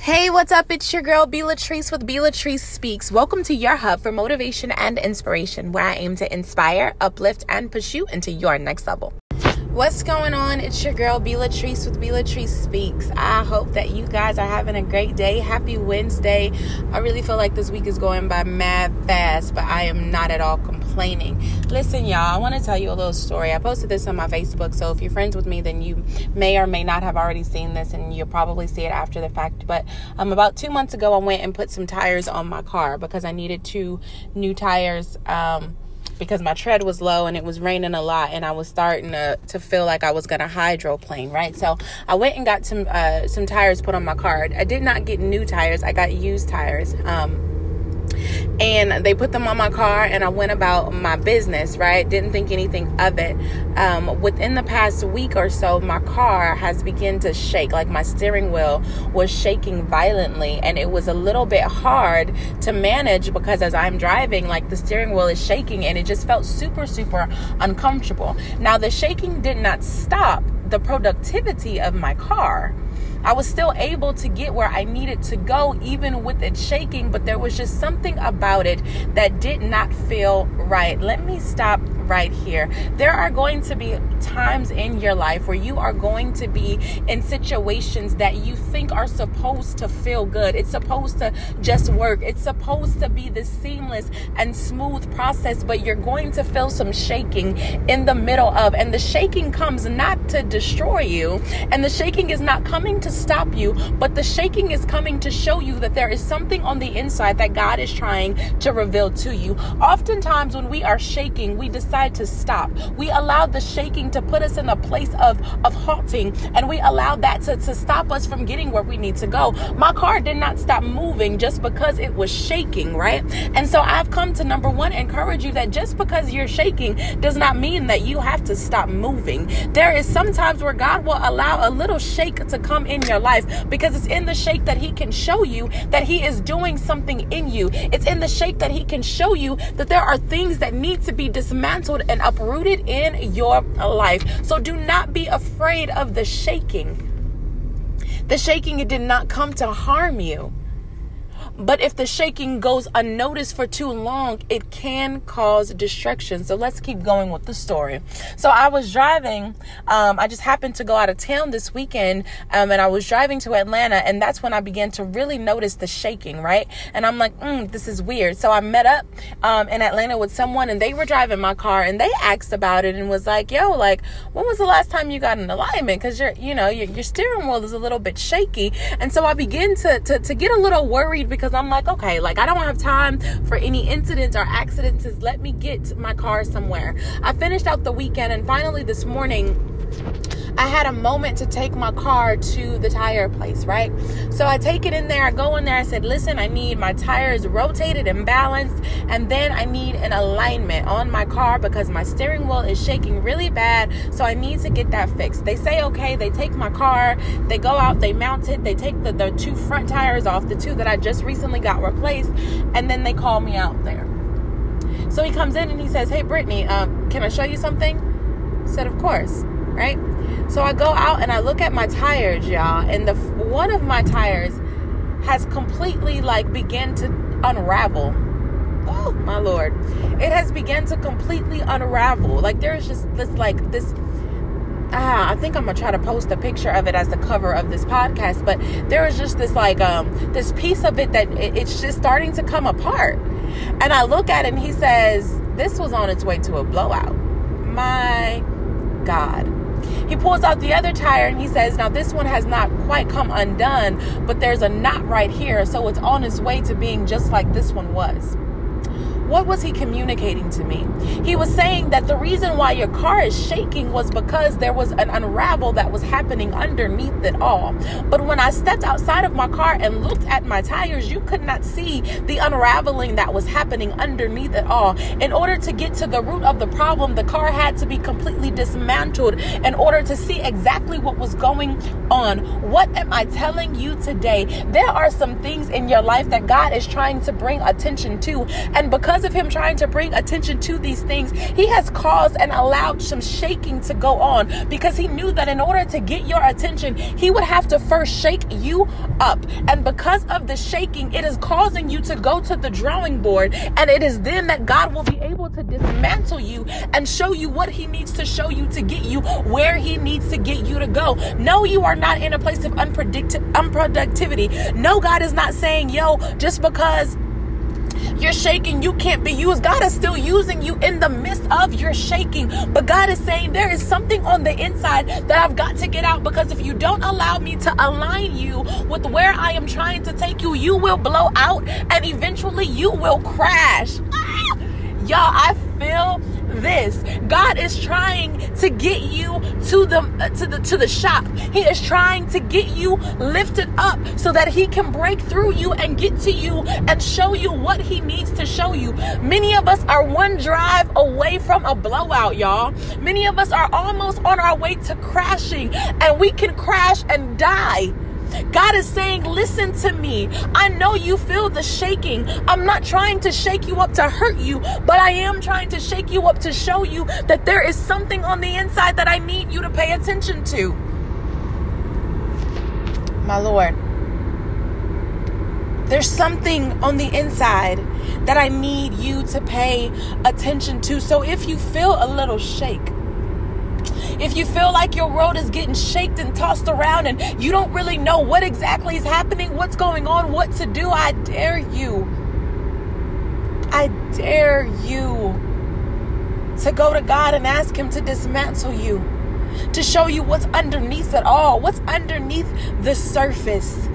Hey, what's up? It's your girl, Be Latrice with Be Latrice Speaks. Welcome to your hub for motivation and inspiration, where I aim to inspire, uplift, and push you into your next level. What's going on? It's your girl, Be with Be Speaks. I hope that you guys are having a great day. Happy Wednesday. I really feel like this week is going by mad fast, but I am not at all complaining. Listen, y'all, I want to tell you a little story. I posted this on my Facebook, so if you're friends with me, then you may or may not have already seen this, and you'll probably see it after the fact. But um, about two months ago, I went and put some tires on my car because I needed two new tires. Um, because my tread was low and it was raining a lot and I was starting to, to feel like I was going to hydroplane, right? So I went and got some uh, some tires put on my car. I did not get new tires. I got used tires. Um, and they put them on my car and i went about my business right? Didn't think anything of it. Um, within the past week or so my car has begun to shake. Like my steering wheel was shaking violently and it was a little bit hard to manage because as i'm driving like the steering wheel is shaking and it just felt super super uncomfortable. Now the shaking did not stop the productivity of my car I was still able to get where I needed to go, even with it shaking, but there was just something about it that did not feel right. Let me stop right here. There are going to be times in your life where you are going to be in situations that you think are supposed to feel good. It's supposed to just work. It's supposed to be this seamless and smooth process, but you're going to feel some shaking in the middle of. And the shaking comes not to destroy you, and the shaking is not coming to stop you, but the shaking is coming to show you that there is something on the inside that God is trying to reveal to you. Oftentimes, when we are shaking, we decide decide to stop. We allowed the shaking to put us in a place of, of halting, and we allowed that to, to stop us from getting where we need to go. My car did not stop moving just because it was shaking, right? And so I've come to number one, encourage you that just because you're shaking does not mean that you have to stop moving. There is sometimes where God will allow a little shake to come in your life because it's in the shake that He can show you that He is doing something in you. It's in the shake that He can show you that there are things that need to be dismantled and uprooted in your life. So do not be afraid of the shaking. The shaking, it did not come to harm you. But if the shaking goes unnoticed for too long, it can cause destruction. So let's keep going with the story. So I was driving. Um, I just happened to go out of town this weekend, um, and I was driving to Atlanta, and that's when I began to really notice the shaking, right? And I'm like, mm, this is weird. So I met up um, in Atlanta with someone, and they were driving my car, and they asked about it and was like, yo, like, when was the last time you got an alignment? Because you're, you know, your, your steering wheel is a little bit shaky. And so I began to, to, to get a little worried because because I'm like, okay, like I don't have time for any incidents or accidents. Let me get my car somewhere. I finished out the weekend and finally this morning I had a moment to take my car to the tire place, right? So I take it in there, I go in there, I said, listen, I need my tires rotated and balanced, and then I need an alignment on my car because my steering wheel is shaking really bad. So I need to get that fixed. They say, okay, they take my car, they go out, they mount it, they take the, the two front tires off, the two that I just recently got replaced, and then they call me out there. So he comes in and he says, Hey, Brittany, um, can I show you something? I said, Of course right? So I go out and I look at my tires, y'all, and the one of my tires has completely like began to unravel. Oh my lord. It has begun to completely unravel. Like there's just this like this ah, I think I'm gonna try to post a picture of it as the cover of this podcast. But there is just this like um this piece of it that it, it's just starting to come apart. And I look at it and he says, This was on its way to a blowout. My God. He pulls out the other tire and he says, Now this one has not quite come undone, but there's a knot right here. So it's on its way to being just like this one was. What was he communicating to me? He was saying that the reason why your car is shaking was because there was an unravel that was happening underneath it all. But when I stepped outside of my car and looked at my tires, you could not see the unraveling that was happening underneath it all. In order to get to the root of the problem, the car had to be completely dismantled in order to see exactly what was going on. What am I telling you today? There are some things in your life that God is trying to bring attention to, and because because of him trying to bring attention to these things, he has caused and allowed some shaking to go on because he knew that in order to get your attention, he would have to first shake you up. And because of the shaking, it is causing you to go to the drawing board. And it is then that God will be able to dismantle you and show you what he needs to show you to get you where he needs to get you to go. No, you are not in a place of unpredict- unproductivity. No, God is not saying, yo, just because shaking, you can't be used. God is still using you in the midst of your shaking. But God is saying there is something on the inside that I've got to get out because if you don't allow me to align you with where I am trying to take you, you will blow out and eventually you will crash. Ah! Y'all, I feel. God is trying to get you to the uh, to the to the shop. He is trying to get you lifted up so that he can break through you and get to you and show you what he needs to show you. Many of us are one drive away from a blowout, y'all. Many of us are almost on our way to crashing and we can crash and die. God is saying, Listen to me. I know you feel the shaking. I'm not trying to shake you up to hurt you, but I am trying to shake you up to show you that there is something on the inside that I need you to pay attention to. My Lord. There's something on the inside that I need you to pay attention to. So if you feel a little shake, if you feel like your world is getting shaked and tossed around and you don't really know what exactly is happening, what's going on, what to do, I dare you. I dare you to go to God and ask Him to dismantle you, to show you what's underneath it all, what's underneath the surface.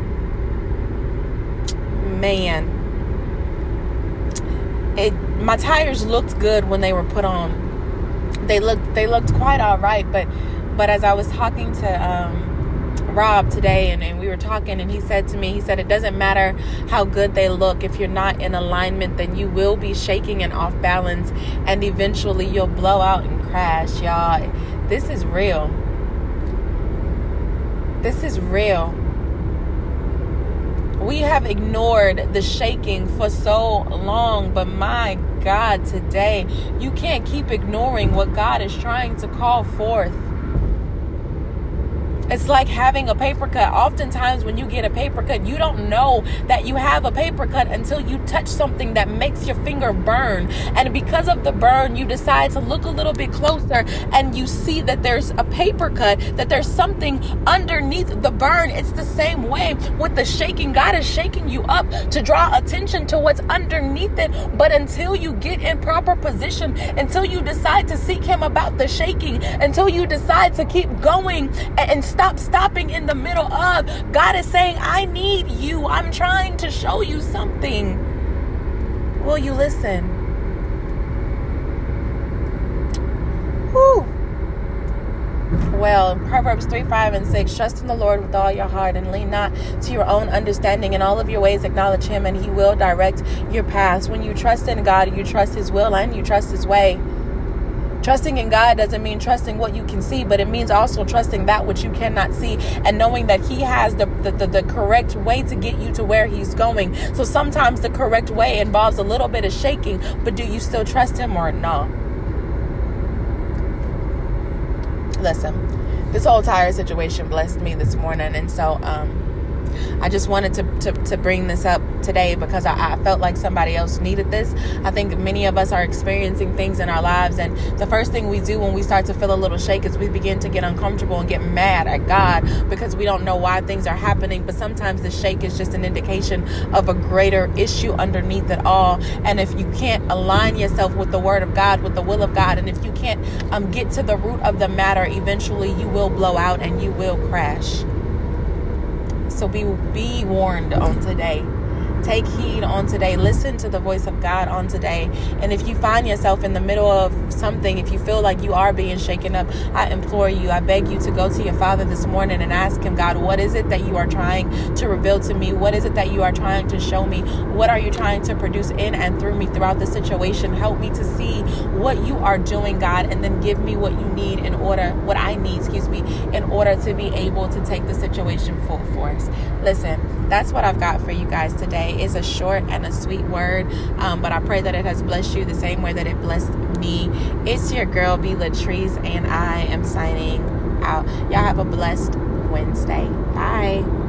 Man, it my tires looked good when they were put on they looked they looked quite all right but but as i was talking to um, rob today and, and we were talking and he said to me he said it doesn't matter how good they look. If you're not in alignment then you will be shaking and off balance and eventually you'll blow out and crash. Y'all this is real. This is real we have ignored the shaking for so long, but my God, today, you can't keep ignoring what God is trying to call forth. It's like having a paper cut. Oftentimes, when you get a paper cut, you don't know that you have a paper cut until you touch something that makes your finger burn. And because of the burn, you decide to look a little bit closer and you see that there's a paper cut, that there's something underneath the burn. It's the same way with the shaking. God is shaking you up to draw attention to what's underneath it. But until you get in proper position, until you decide to seek Him about the shaking, until you decide to keep going and stop stopping in the middle of. God is saying, I need you. I'm trying to show you something. Will you listen? Whew. Well, Proverbs 3 5 and 6 Trust in the Lord with all your heart and lean not to your own understanding. In all of your ways, acknowledge Him, and He will direct your paths. When you trust in God, you trust His will and you trust His way. Trusting in God doesn't mean trusting what you can see, but it means also trusting that which you cannot see and knowing that He has the, the, the, the correct way to get you to where He's going. So sometimes the correct way involves a little bit of shaking, but do you still trust Him or no? Listen, this whole tire situation blessed me this morning, and so um I just wanted to, to, to bring this up today because I, I, felt like somebody else needed this. I think many of us are experiencing things in our lives, and the first thing we do when we start to feel a little shake is we begin to get uncomfortable and get mad at God because we don't know why things are happening. But sometimes the shake is just an indication of a greater issue underneath it all. And if you can't align yourself with the Word of God, with the will of God, and if you can't um, get to the root of the matter, eventually you will blow out and you will crash. So be be warned on today. Take heed on today. Listen to the voice of God on today. And if you find yourself in the middle of something, if you feel like you are being shaken up, I implore you, I beg you to go to your Father this morning and ask Him, God, what is it that you are trying to reveal to me? What is it that you are trying to show me? What are you trying to produce in and through me throughout the situation? Help me to see what you are doing, God, and then give me what you need in order, what I need, excuse me, order to be able to take the situation full force. listen, that's what I've got for you guys today. It's a short and a sweet word, um, but I pray that it has blessed you the same way that it blessed me. It's your girl, B. Latrice, and I am signing out. Y'all have a blessed Wednesday. Bye.